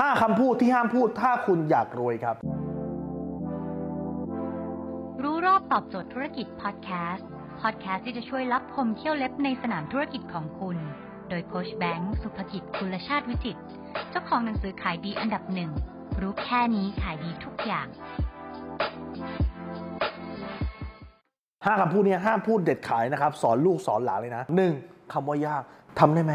5คำพูดที่ห้ามพูดถ้าคุณอยากรวยครับ รู้รอบตอบโจทย์ธุรกิจพอดแคสต์พอดแคสต์ที่จะช่วยรับพมเที่ยวเล็บในสนามธุรกิจของคุณ โดยโคชแบงค์สุภกิจคุลชาติวิจิตรเจ้าของหนังสือขายดีอันดับหนึ่งรู้แค่นี้ขายดีทุกอย่างห้าคำพูดเนี้ห้ามพูดเด็ดขาดนะครับ สอนลูกสอนหลานเลยนะหนึ่งคำว่ายากทำได้ไหม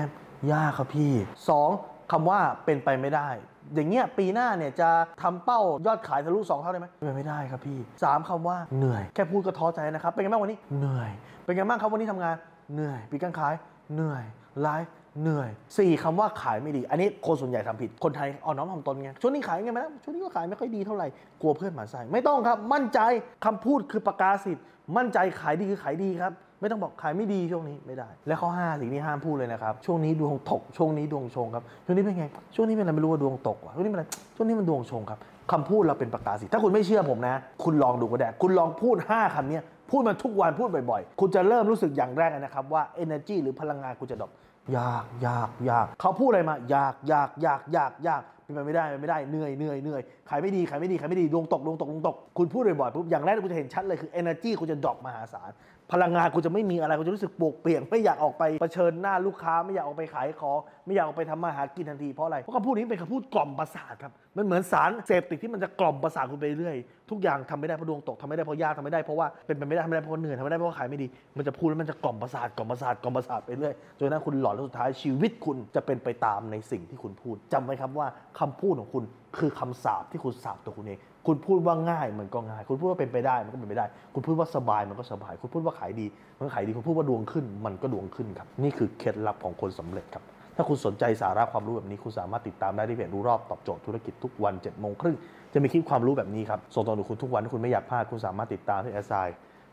ยากครับพี่สอง คำว่าเป็นไปไม่ได้ อย่างเงี้ยปีหน้าเนี่ยจะทำเป้ายอดขายทะลุสองเท่าได้ไหมเป็นไม่ได้ครับพี่สามคำว่าเหนื่อยแค่พูดก็ท้อใจนะครับ เป็นไงบ้างวันนี้เหนื่อย เป็นไงบ้างครับวันนี้ทำงานเหนื่อยปีการขายเหนื่อยไลฟ์เหนื่อยสี่คำว่าขายไม่ดี อันนี้คนส่วนใหญ่ทำผิด คนไทยอ่อนน้อมถ่อมตนไง ช่วงนี้ขายไงไหมนะช่วงนี้ก็ขายไม่ค่อยดีเท่าไหร่ กลัวเพื่อนหมาใส่ ไม่ต้องครับ มั่นใจคำพูดคือประกาศสิทธิ์มั่นใจขายดีคือขายดีครับ ไม่ต้องบอกขายไม่ดีช่วงนี้ไม่ได้ และข้อ5สิ่งที่ห้ามพูดเลยนะครับ ช่วงนี้ดวงตก ช่วงนี้ดวงชงครับ ช่วงนี้เป็นไง ช่วงนี้เป็นอะไรไม่รู้ว่าดวงตกว่ะช่วงนี้เป็นอะไรช่วงนี้มันดวงชงครับคำพูดเราเป็นประกาศสิถ้าคุณไม่เชื่อผมนะ คุณลองดูก็ได้ คุณลองพูด 5คำเนี้ยพูดมันทุกวันพูดบ่อยๆ คุณจะเริ่มรู้สึกอย่างแรกนะครับว่า energy หรือพลังงานคุณจะดรอปยากยากยากเขาพูดอะไรมายากยากยากยากยาก เป็นไปไม่ได้เป็นไปไม่ได้เหนื่อยเหนื่อยเหนื่อยขายไม่ดีขายไม่ดีขายไม่ดีดวงตกดวงตกดวงตกคุณพูดบ่อยๆปุ๊บอย่างแรกที่คุณจะเห็นชัดเลยคือ energy คุณจะดรอปมหาศาลพลังงานคุณจะไม่มีอะไรคุณจะรู้สึกปวกเปียกไม่อยากออกไปเผชิญหน้าลูกค้าไม่อยากออกไปขายของไม่อยากออกไปทำมาหากินทันทีเพราะอะไรเพราะคำพูดนี้เป็นคำพูดกล่อมประสาทครับมันเหมือนสารเสพติดที่มันจะกล่อมประสาทคุณไปเรื่อยทุกอย่างทำไม่ได้เพราะดวงตกทำไม่ได้เพราะยากทำไม่ได้เพราะว่าเป็นไปไม่ได้ทำไม่ได้เพราะเหนื่อยทำไม่ได้เพราะขายไม่ดี มันจะพูดแล้วมันจะกล่อมประสาทกล่อมประสาทกล่อมประสาทไปเรื่อยจนกระทั่งคุณหลอนแล้วสุดท้ายชีวิตคุณจะเป็นไปตามในสิ่งที่คุณพูดจำไว้ครับว่าคำพูดของคุณคือคำสาปที่คุณสาปตัวคุณเอง คุณพูดว่าง่ายมันก็ง่าย คุณพูดว่าเป็นไปได้มันก็เป็นไปได้ คุณพูดว่าสบายมันก็สบาย คุณพูดว่าขายดีมันก็ขายดี คุณพูดว่าดวงขึ้น มันก็ดวงขึ้นครับ นี่คือเคล็ดลับของคนสำเร็จครับ ถ้าคุณสนใจสาระความรู้แบบนี้ คุณสามารถติดตามได้ที่เพจรู้รอบตอบโจทย์ธุรกิจทุกวัน7จ็ดโมงครึ่งจะมีคลิปความรู้แบบนี้ครับ ส่งตรงถึงคุณทุกวันถ้าคุณไม่อยากพลาด คุณสามารถติดตามที่แอสไซ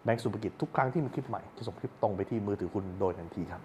แบงก์สุภกิจทุกครั้งที่มีคลิปใหม่จะส่งคลิปตรงไปที่มือถือคุณโดยทันทีครับ